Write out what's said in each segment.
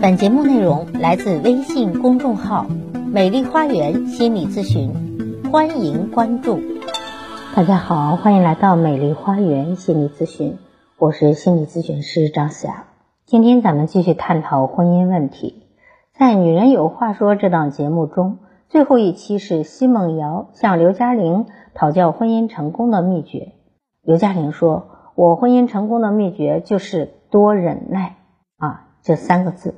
本节目内容来自微信公众号“美丽花园心理咨询”，欢迎关注。大家好，欢迎来到美丽花园心理咨询，我是心理咨询师张霞。今天咱们继续探讨婚姻问题。在《女人有话说》这档节目中，最后一期是奚梦瑶向刘嘉玲讨教婚姻成功的秘诀。刘嘉玲说：“我婚姻成功的秘诀就是多忍耐啊，这三个字。”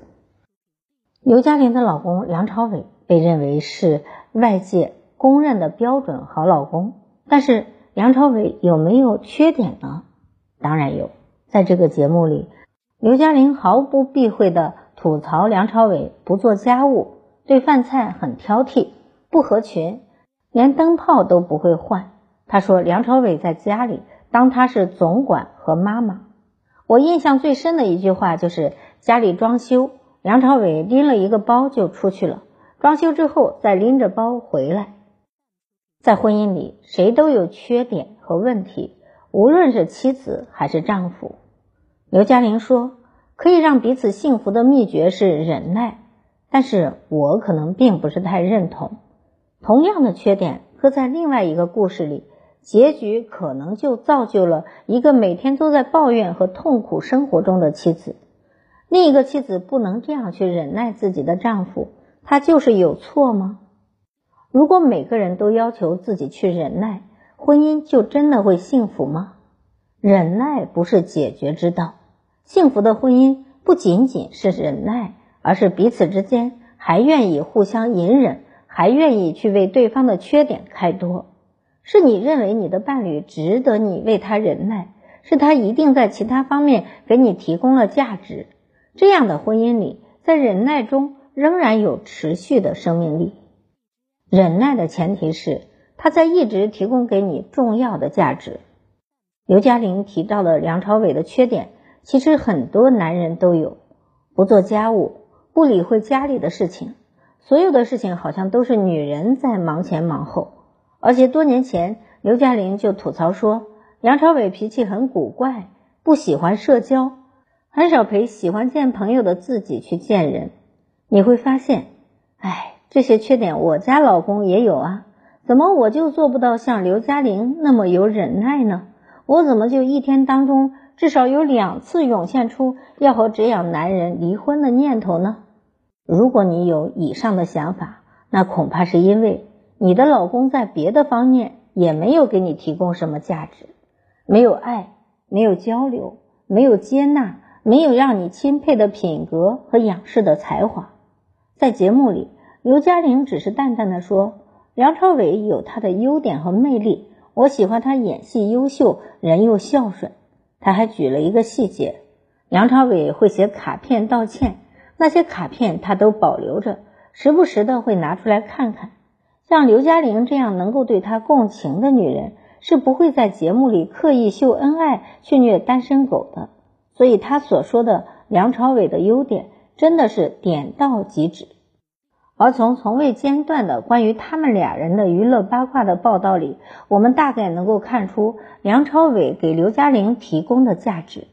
刘嘉玲的老公梁朝伟被认为是外界公认的标准好老公，但是梁朝伟有没有缺点呢？当然有。在这个节目里，刘嘉玲毫不避讳的吐槽梁朝伟不做家务，对饭菜很挑剔，不合群，连灯泡都不会换。她说梁朝伟在家里当他是总管和妈妈。我印象最深的一句话就是家里装修。梁朝伟拎了一个包就出去了，装修之后再拎着包回来。在婚姻里，谁都有缺点和问题，无论是妻子还是丈夫。刘嘉玲说，可以让彼此幸福的秘诀是忍耐，但是我可能并不是太认同。同样的缺点，搁在另外一个故事里，结局可能就造就了一个每天都在抱怨和痛苦生活中的妻子。另一个妻子不能这样去忍耐自己的丈夫，他就是有错吗？如果每个人都要求自己去忍耐，婚姻就真的会幸福吗？忍耐不是解决之道，幸福的婚姻不仅仅是忍耐，而是彼此之间还愿意互相隐忍，还愿意去为对方的缺点开脱。是你认为你的伴侣值得你为他忍耐，是他一定在其他方面给你提供了价值。这样的婚姻里，在忍耐中仍然有持续的生命力。忍耐的前提是他在一直提供给你重要的价值。刘嘉玲提到的梁朝伟的缺点，其实很多男人都有：不做家务，不理会家里的事情，所有的事情好像都是女人在忙前忙后。而且多年前，刘嘉玲就吐槽说，梁朝伟脾气很古怪，不喜欢社交。很少陪喜欢见朋友的自己去见人，你会发现，哎，这些缺点我家老公也有啊，怎么我就做不到像刘嘉玲那么有忍耐呢？我怎么就一天当中至少有两次涌现出要和这样男人离婚的念头呢？如果你有以上的想法，那恐怕是因为你的老公在别的方面也没有给你提供什么价值，没有爱，没有交流，没有接纳。没有让你钦佩的品格和仰视的才华，在节目里，刘嘉玲只是淡淡的说：“梁朝伟有他的优点和魅力，我喜欢他演戏优秀，人又孝顺。”他还举了一个细节：梁朝伟会写卡片道歉，那些卡片他都保留着，时不时的会拿出来看看。像刘嘉玲这样能够对他共情的女人，是不会在节目里刻意秀恩爱去虐单身狗的。所以他所说的梁朝伟的优点真的是点到即止，而从从未间断的关于他们俩人的娱乐八卦的报道里，我们大概能够看出梁朝伟给刘嘉玲提供的价值。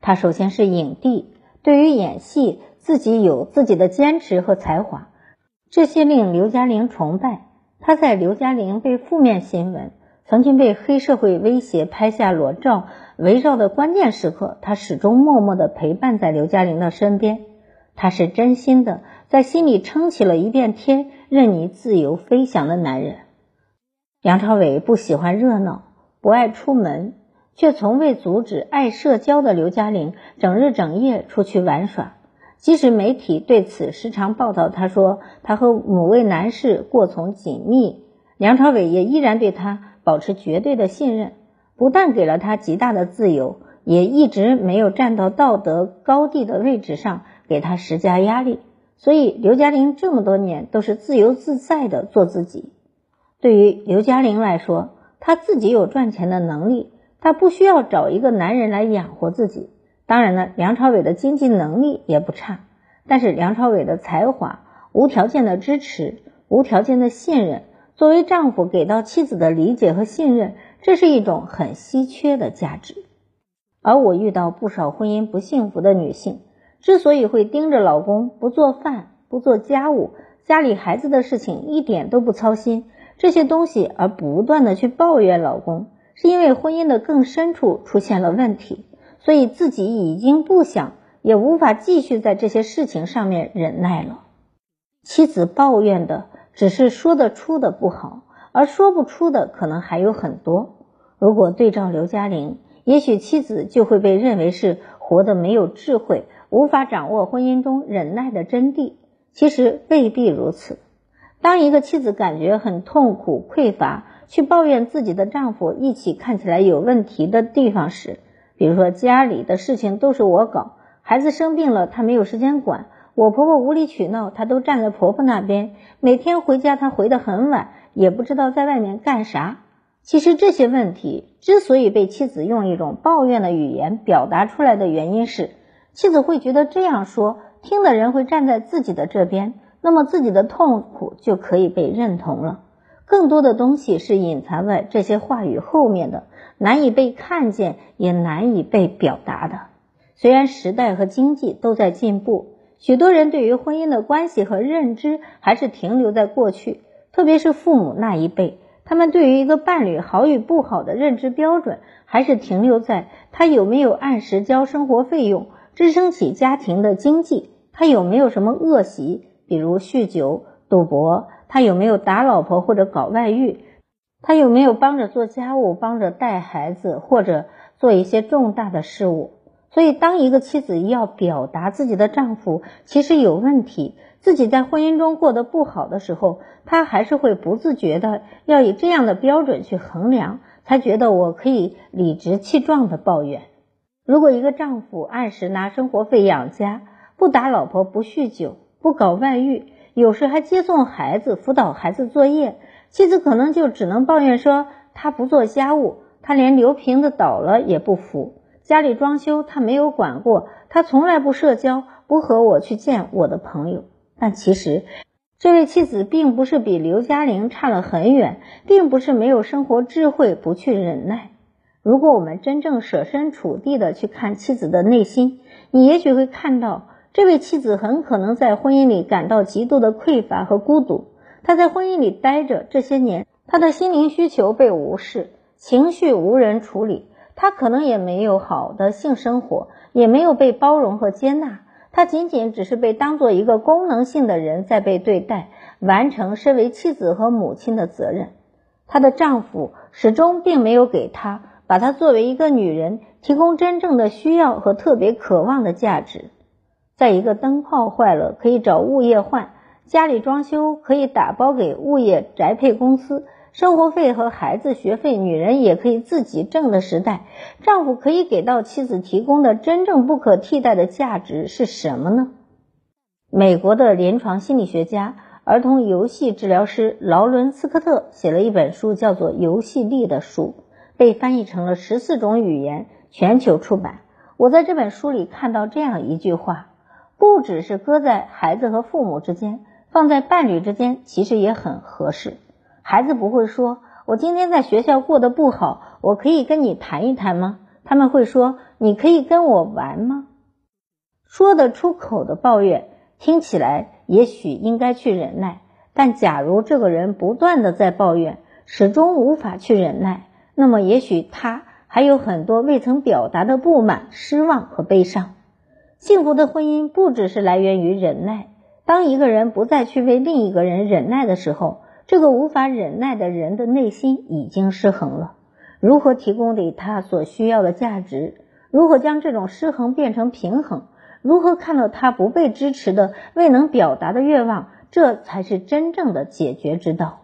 他首先是影帝，对于演戏自己有自己的坚持和才华，这些令刘嘉玲崇拜。他在刘嘉玲被负面新闻。曾经被黑社会威胁拍下裸照围绕的关键时刻，他始终默默的陪伴在刘嘉玲的身边。他是真心的，在心里撑起了一片天，任你自由飞翔的男人。梁朝伟不喜欢热闹，不爱出门，却从未阻止爱社交的刘嘉玲整日整夜出去玩耍。即使媒体对此时常报道，他说他和某位男士过从紧密，梁朝伟也依然对他。保持绝对的信任，不但给了他极大的自由，也一直没有站到道德高地的位置上给他施加压力。所以刘嘉玲这么多年都是自由自在的做自己。对于刘嘉玲来说，她自己有赚钱的能力，她不需要找一个男人来养活自己。当然了，梁朝伟的经济能力也不差，但是梁朝伟的才华、无条件的支持、无条件的信任。作为丈夫给到妻子的理解和信任，这是一种很稀缺的价值。而我遇到不少婚姻不幸福的女性，之所以会盯着老公不做饭、不做家务、家里孩子的事情一点都不操心这些东西，而不断的去抱怨老公，是因为婚姻的更深处出现了问题，所以自己已经不想，也无法继续在这些事情上面忍耐了。妻子抱怨的只是说得出的不好，而说不出的可能还有很多。如果对照刘嘉玲，也许妻子就会被认为是活得没有智慧，无法掌握婚姻中忍耐的真谛。其实未必如此。当一个妻子感觉很痛苦、匮乏，去抱怨自己的丈夫一起看起来有问题的地方时，比如说家里的事情都是我搞，孩子生病了他没有时间管。我婆婆无理取闹，她都站在婆婆那边。每天回家，她回得很晚，也不知道在外面干啥。其实这些问题之所以被妻子用一种抱怨的语言表达出来的原因是，妻子会觉得这样说，听的人会站在自己的这边，那么自己的痛苦就可以被认同了。更多的东西是隐藏在这些话语后面的，难以被看见，也难以被表达的。虽然时代和经济都在进步。许多人对于婚姻的关系和认知还是停留在过去，特别是父母那一辈，他们对于一个伴侣好与不好的认知标准还是停留在他有没有按时交生活费用，支撑起家庭的经济，他有没有什么恶习，比如酗酒、赌博，他有没有打老婆或者搞外遇，他有没有帮着做家务、帮着带孩子或者做一些重大的事务。所以，当一个妻子要表达自己的丈夫其实有问题，自己在婚姻中过得不好的时候，他还是会不自觉的要以这样的标准去衡量，才觉得我可以理直气壮的抱怨。如果一个丈夫按时拿生活费养家，不打老婆，不酗酒，不搞外遇，有时还接送孩子、辅导孩子作业，妻子可能就只能抱怨说他不做家务，他连留瓶子倒了也不扶。家里装修他没有管过，他从来不社交，不和我去见我的朋友。但其实，这位妻子并不是比刘嘉玲差了很远，并不是没有生活智慧，不去忍耐。如果我们真正设身处地的去看妻子的内心，你也许会看到，这位妻子很可能在婚姻里感到极度的匮乏和孤独。她在婚姻里待着这些年，她的心灵需求被无视，情绪无人处理。她可能也没有好的性生活，也没有被包容和接纳，他仅仅只是被当做一个功能性的人在被对待，完成身为妻子和母亲的责任。她的丈夫始终并没有给她把她作为一个女人提供真正的需要和特别渴望的价值。在一个灯泡坏了可以找物业换，家里装修可以打包给物业宅配公司。生活费和孩子学费，女人也可以自己挣的时代，丈夫可以给到妻子提供的真正不可替代的价值是什么呢？美国的临床心理学家、儿童游戏治疗师劳伦斯科特写了一本书，叫做《游戏力》的书，被翻译成了十四种语言，全球出版。我在这本书里看到这样一句话：不只是搁在孩子和父母之间，放在伴侣之间，其实也很合适。孩子不会说：“我今天在学校过得不好，我可以跟你谈一谈吗？”他们会说：“你可以跟我玩吗？”说得出口的抱怨听起来也许应该去忍耐，但假如这个人不断的在抱怨，始终无法去忍耐，那么也许他还有很多未曾表达的不满、失望和悲伤。幸福的婚姻不只是来源于忍耐，当一个人不再去为另一个人忍耐的时候。这个无法忍耐的人的内心已经失衡了。如何提供给他所需要的价值？如何将这种失衡变成平衡？如何看到他不被支持的未能表达的愿望？这才是真正的解决之道。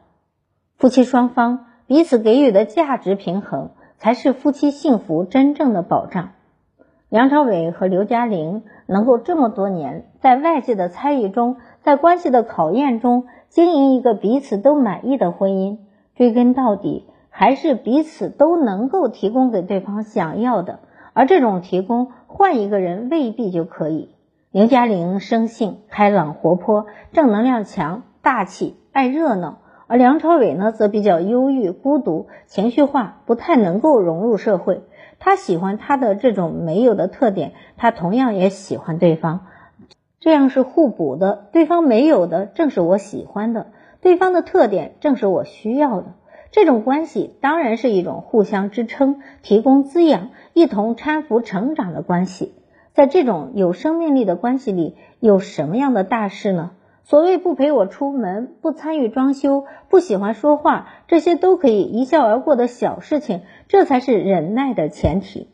夫妻双方彼此给予的价值平衡，才是夫妻幸福真正的保障。梁朝伟和刘嘉玲能够这么多年在外界的猜疑中，在关系的考验中。经营一个彼此都满意的婚姻，追根到底还是彼此都能够提供给对方想要的，而这种提供换一个人未必就可以。刘嘉玲生性开朗活泼，正能量强，大气，爱热闹；而梁朝伟呢，则比较忧郁、孤独、情绪化，不太能够融入社会。他喜欢他的这种没有的特点，他同样也喜欢对方，这样是互补的。对方没有的正是我喜欢的，对方的特点正是我需要的。这种关系当然是一种互相支撑、提供滋养、一同搀扶成长的关系。在这种有生命力的关系里，有什么样的大事呢？所谓不陪我出门、不参与装修、不喜欢说话，这些都可以一笑而过的小事情，这才是忍耐的前提。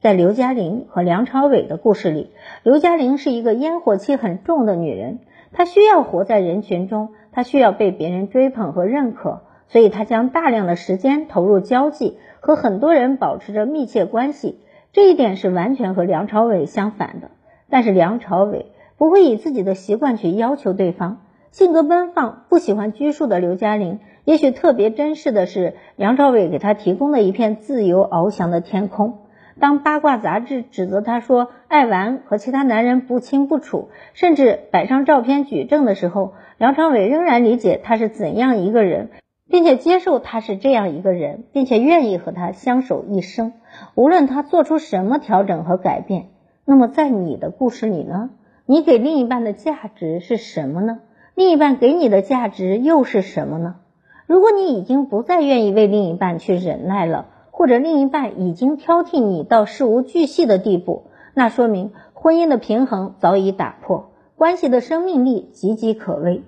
在刘嘉玲和梁朝伟的故事里，刘嘉玲是一个烟火气很重的女人，她需要活在人群中，她需要被别人追捧和认可，所以她将大量的时间投入交际，和很多人保持着密切关系。这一点是完全和梁朝伟相反的。但是梁朝伟。不会以自己的习惯去要求对方。性格奔放、不喜欢拘束的刘嘉玲，也许特别珍视的是梁朝伟给她提供的一片自由翱翔的天空。当八卦杂志指责她说爱玩和其他男人不清不楚，甚至摆上照片举证的时候，梁朝伟仍然理解她是怎样一个人，并且接受她是这样一个人，并且愿意和她相守一生，无论她做出什么调整和改变。那么在你的故事里呢？你给另一半的价值是什么呢？另一半给你的价值又是什么呢？如果你已经不再愿意为另一半去忍耐了，或者另一半已经挑剔你到事无巨细的地步，那说明婚姻的平衡早已打破，关系的生命力岌岌可危。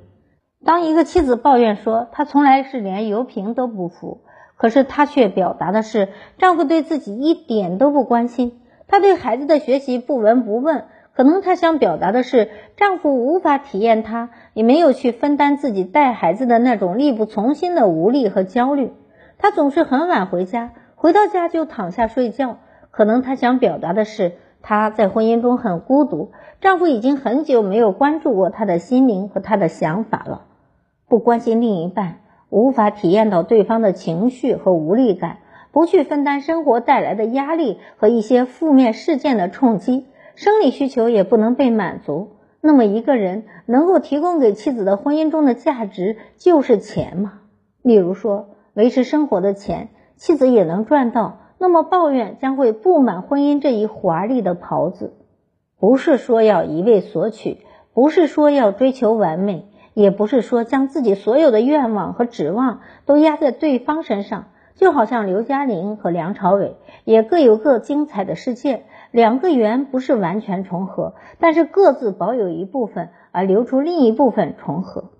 当一个妻子抱怨说她从来是连油瓶都不扶，可是她却表达的是丈夫对自己一点都不关心，她对孩子的学习不闻不问。可能她想表达的是，丈夫无法体验她，也没有去分担自己带孩子的那种力不从心的无力和焦虑。她总是很晚回家，回到家就躺下睡觉。可能她想表达的是，她在婚姻中很孤独，丈夫已经很久没有关注过她的心灵和她的想法了。不关心另一半，无法体验到对方的情绪和无力感，不去分担生活带来的压力和一些负面事件的冲击。生理需求也不能被满足，那么一个人能够提供给妻子的婚姻中的价值就是钱吗？例如说，维持生活的钱，妻子也能赚到，那么抱怨将会布满婚姻这一华丽的袍子。不是说要一味索取，不是说要追求完美，也不是说将自己所有的愿望和指望都压在对方身上。就好像刘嘉玲和梁朝伟也各有各精彩的世界。两个圆不是完全重合，但是各自保有一部分，而留出另一部分重合。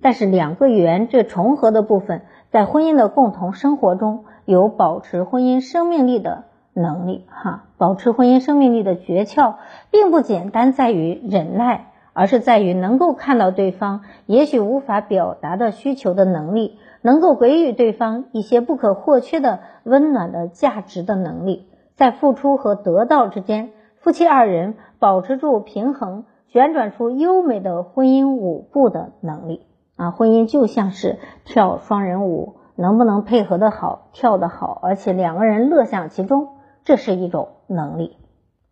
但是两个圆这重合的部分，在婚姻的共同生活中有保持婚姻生命力的能力。哈，保持婚姻生命力的诀窍，并不简单在于忍耐，而是在于能够看到对方也许无法表达的需求的能力，能够给予对方一些不可或缺的温暖的价值的能力。在付出和得到之间，夫妻二人保持住平衡，旋转出优美的婚姻舞步的能力啊！婚姻就像是跳双人舞，能不能配合的好，跳得好，而且两个人乐享其中，这是一种能力。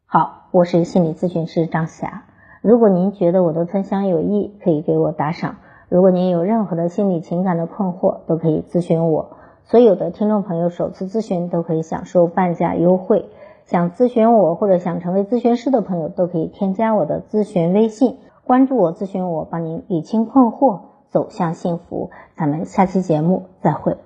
好，我是心理咨询师张霞。如果您觉得我的分享有益，可以给我打赏。如果您有任何的心理情感的困惑，都可以咨询我。所有的听众朋友首次咨询都可以享受半价优惠，想咨询我或者想成为咨询师的朋友都可以添加我的咨询微信，关注我，咨询我，帮您理清困惑，走向幸福。咱们下期节目再会。